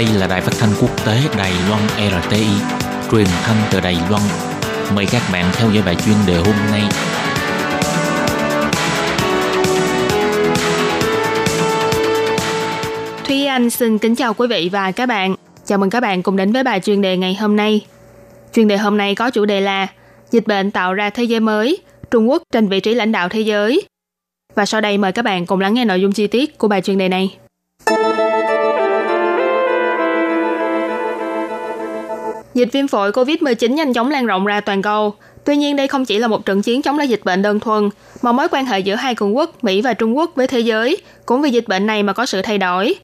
Đây là đài phát thanh quốc tế Đài Loan RTI, truyền thanh từ Đài Loan. Mời các bạn theo dõi bài chuyên đề hôm nay. Thúy Anh xin kính chào quý vị và các bạn. Chào mừng các bạn cùng đến với bài chuyên đề ngày hôm nay. Chuyên đề hôm nay có chủ đề là Dịch bệnh tạo ra thế giới mới, Trung Quốc trên vị trí lãnh đạo thế giới. Và sau đây mời các bạn cùng lắng nghe nội dung chi tiết của bài chuyên đề này. Dịch viêm phổi COVID-19 nhanh chóng lan rộng ra toàn cầu. Tuy nhiên đây không chỉ là một trận chiến chống lại dịch bệnh đơn thuần, mà mối quan hệ giữa hai cường quốc Mỹ và Trung Quốc với thế giới cũng vì dịch bệnh này mà có sự thay đổi.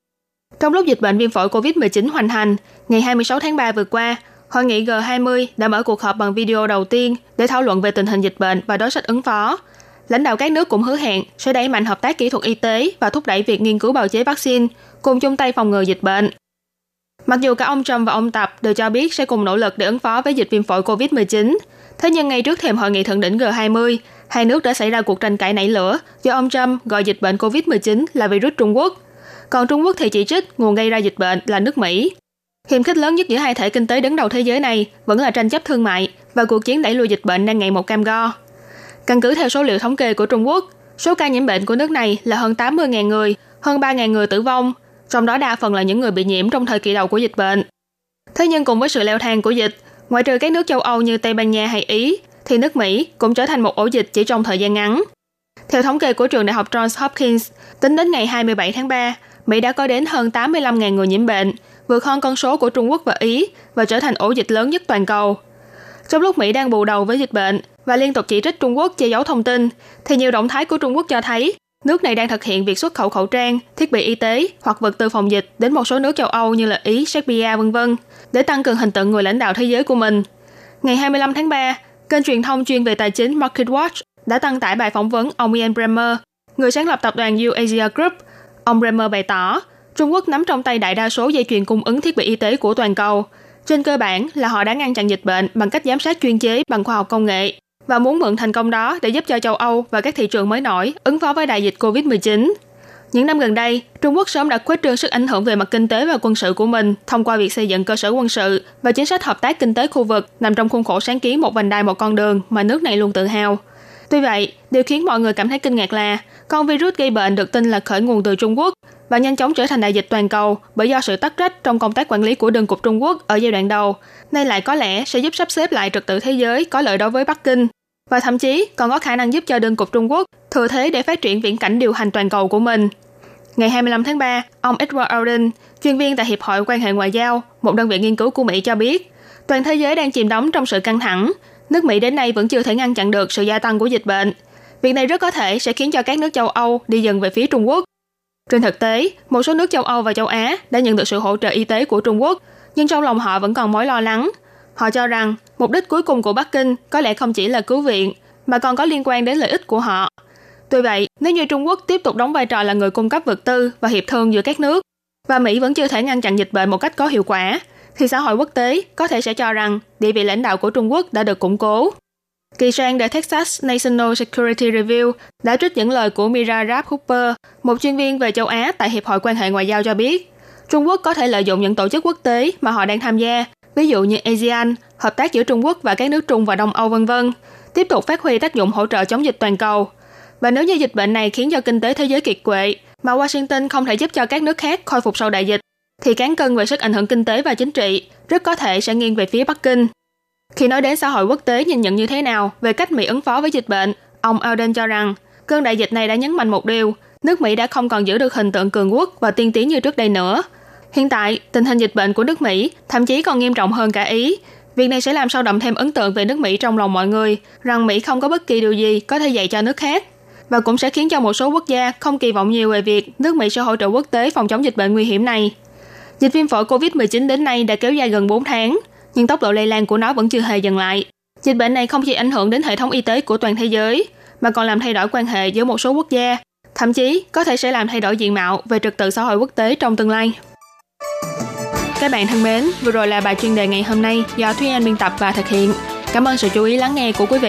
Trong lúc dịch bệnh viêm phổi COVID-19 hoành hành, ngày 26 tháng 3 vừa qua, Hội nghị G20 đã mở cuộc họp bằng video đầu tiên để thảo luận về tình hình dịch bệnh và đối sách ứng phó. Lãnh đạo các nước cũng hứa hẹn sẽ đẩy mạnh hợp tác kỹ thuật y tế và thúc đẩy việc nghiên cứu bào chế vaccine, cùng chung tay phòng ngừa dịch bệnh. Mặc dù cả ông Trump và ông Tập đều cho biết sẽ cùng nỗ lực để ứng phó với dịch viêm phổi COVID-19, thế nhưng ngay trước thềm hội nghị thượng đỉnh G20, hai nước đã xảy ra cuộc tranh cãi nảy lửa do ông Trump gọi dịch bệnh COVID-19 là virus Trung Quốc. Còn Trung Quốc thì chỉ trích nguồn gây ra dịch bệnh là nước Mỹ. Hiểm khích lớn nhất giữa hai thể kinh tế đứng đầu thế giới này vẫn là tranh chấp thương mại và cuộc chiến đẩy lùi dịch bệnh đang ngày một cam go. Căn cứ theo số liệu thống kê của Trung Quốc, số ca nhiễm bệnh của nước này là hơn 80.000 người, hơn 3.000 người tử vong, trong đó đa phần là những người bị nhiễm trong thời kỳ đầu của dịch bệnh. Thế nhưng cùng với sự leo thang của dịch, ngoại trừ các nước châu Âu như Tây Ban Nha hay Ý, thì nước Mỹ cũng trở thành một ổ dịch chỉ trong thời gian ngắn. Theo thống kê của trường đại học Johns Hopkins, tính đến ngày 27 tháng 3, Mỹ đã có đến hơn 85.000 người nhiễm bệnh, vượt hơn con số của Trung Quốc và Ý và trở thành ổ dịch lớn nhất toàn cầu. Trong lúc Mỹ đang bù đầu với dịch bệnh và liên tục chỉ trích Trung Quốc che giấu thông tin, thì nhiều động thái của Trung Quốc cho thấy nước này đang thực hiện việc xuất khẩu khẩu trang, thiết bị y tế hoặc vật tư phòng dịch đến một số nước châu Âu như là Ý, Serbia, vân vân để tăng cường hình tượng người lãnh đạo thế giới của mình. Ngày 25 tháng 3, kênh truyền thông chuyên về tài chính Market Watch đã đăng tải bài phỏng vấn ông Ian Bremmer, người sáng lập tập đoàn Eurasia Group. Ông Bremmer bày tỏ, Trung Quốc nắm trong tay đại đa số dây chuyền cung ứng thiết bị y tế của toàn cầu. Trên cơ bản là họ đã ngăn chặn dịch bệnh bằng cách giám sát chuyên chế bằng khoa học công nghệ và muốn mượn thành công đó để giúp cho châu Âu và các thị trường mới nổi ứng phó với đại dịch COVID-19. Những năm gần đây, Trung Quốc sớm đã khuếch trương sức ảnh hưởng về mặt kinh tế và quân sự của mình thông qua việc xây dựng cơ sở quân sự và chính sách hợp tác kinh tế khu vực nằm trong khuôn khổ sáng kiến một vành đai một con đường mà nước này luôn tự hào. Tuy vậy, điều khiến mọi người cảm thấy kinh ngạc là con virus gây bệnh được tin là khởi nguồn từ Trung Quốc và nhanh chóng trở thành đại dịch toàn cầu bởi do sự tắc trách trong công tác quản lý của đường cục Trung Quốc ở giai đoạn đầu, nay lại có lẽ sẽ giúp sắp xếp lại trật tự thế giới có lợi đối với Bắc Kinh và thậm chí còn có khả năng giúp cho đường cục Trung Quốc thừa thế để phát triển viễn cảnh điều hành toàn cầu của mình. Ngày 25 tháng 3, ông Edward Alden, chuyên viên tại Hiệp hội quan hệ ngoại giao, một đơn vị nghiên cứu của Mỹ cho biết, toàn thế giới đang chìm đắm trong sự căng thẳng. Nước Mỹ đến nay vẫn chưa thể ngăn chặn được sự gia tăng của dịch bệnh. Việc này rất có thể sẽ khiến cho các nước châu Âu đi dần về phía Trung Quốc. Trên thực tế, một số nước châu Âu và châu Á đã nhận được sự hỗ trợ y tế của Trung Quốc, nhưng trong lòng họ vẫn còn mối lo lắng. Họ cho rằng mục đích cuối cùng của Bắc Kinh có lẽ không chỉ là cứu viện, mà còn có liên quan đến lợi ích của họ. Tuy vậy, nếu như Trung Quốc tiếp tục đóng vai trò là người cung cấp vật tư và hiệp thương giữa các nước, và Mỹ vẫn chưa thể ngăn chặn dịch bệnh một cách có hiệu quả, thì xã hội quốc tế có thể sẽ cho rằng địa vị lãnh đạo của Trung Quốc đã được củng cố. Kỳ sang The Texas National Security Review đã trích những lời của Mira Rapp Hooper, một chuyên viên về châu Á tại Hiệp hội quan hệ ngoại giao cho biết, Trung Quốc có thể lợi dụng những tổ chức quốc tế mà họ đang tham gia, ví dụ như ASEAN, hợp tác giữa Trung Quốc và các nước Trung và Đông Âu vân vân, tiếp tục phát huy tác dụng hỗ trợ chống dịch toàn cầu. Và nếu như dịch bệnh này khiến cho kinh tế thế giới kiệt quệ, mà Washington không thể giúp cho các nước khác khôi phục sau đại dịch, thì cán cân về sức ảnh hưởng kinh tế và chính trị rất có thể sẽ nghiêng về phía Bắc Kinh. Khi nói đến xã hội quốc tế nhìn nhận như thế nào về cách Mỹ ứng phó với dịch bệnh, ông Alden cho rằng cơn đại dịch này đã nhấn mạnh một điều, nước Mỹ đã không còn giữ được hình tượng cường quốc và tiên tiến như trước đây nữa. Hiện tại, tình hình dịch bệnh của nước Mỹ thậm chí còn nghiêm trọng hơn cả Ý. Việc này sẽ làm sâu đậm thêm ấn tượng về nước Mỹ trong lòng mọi người, rằng Mỹ không có bất kỳ điều gì có thể dạy cho nước khác. Và cũng sẽ khiến cho một số quốc gia không kỳ vọng nhiều về việc nước Mỹ sẽ hỗ trợ quốc tế phòng chống dịch bệnh nguy hiểm này. Dịch viêm phổi COVID-19 đến nay đã kéo dài gần 4 tháng, nhưng tốc độ lây lan của nó vẫn chưa hề dừng lại. Dịch bệnh này không chỉ ảnh hưởng đến hệ thống y tế của toàn thế giới, mà còn làm thay đổi quan hệ giữa một số quốc gia, thậm chí có thể sẽ làm thay đổi diện mạo về trật tự xã hội quốc tế trong tương lai. Các bạn thân mến, vừa rồi là bài chuyên đề ngày hôm nay do Thúy Anh biên tập và thực hiện. Cảm ơn sự chú ý lắng nghe của quý vị.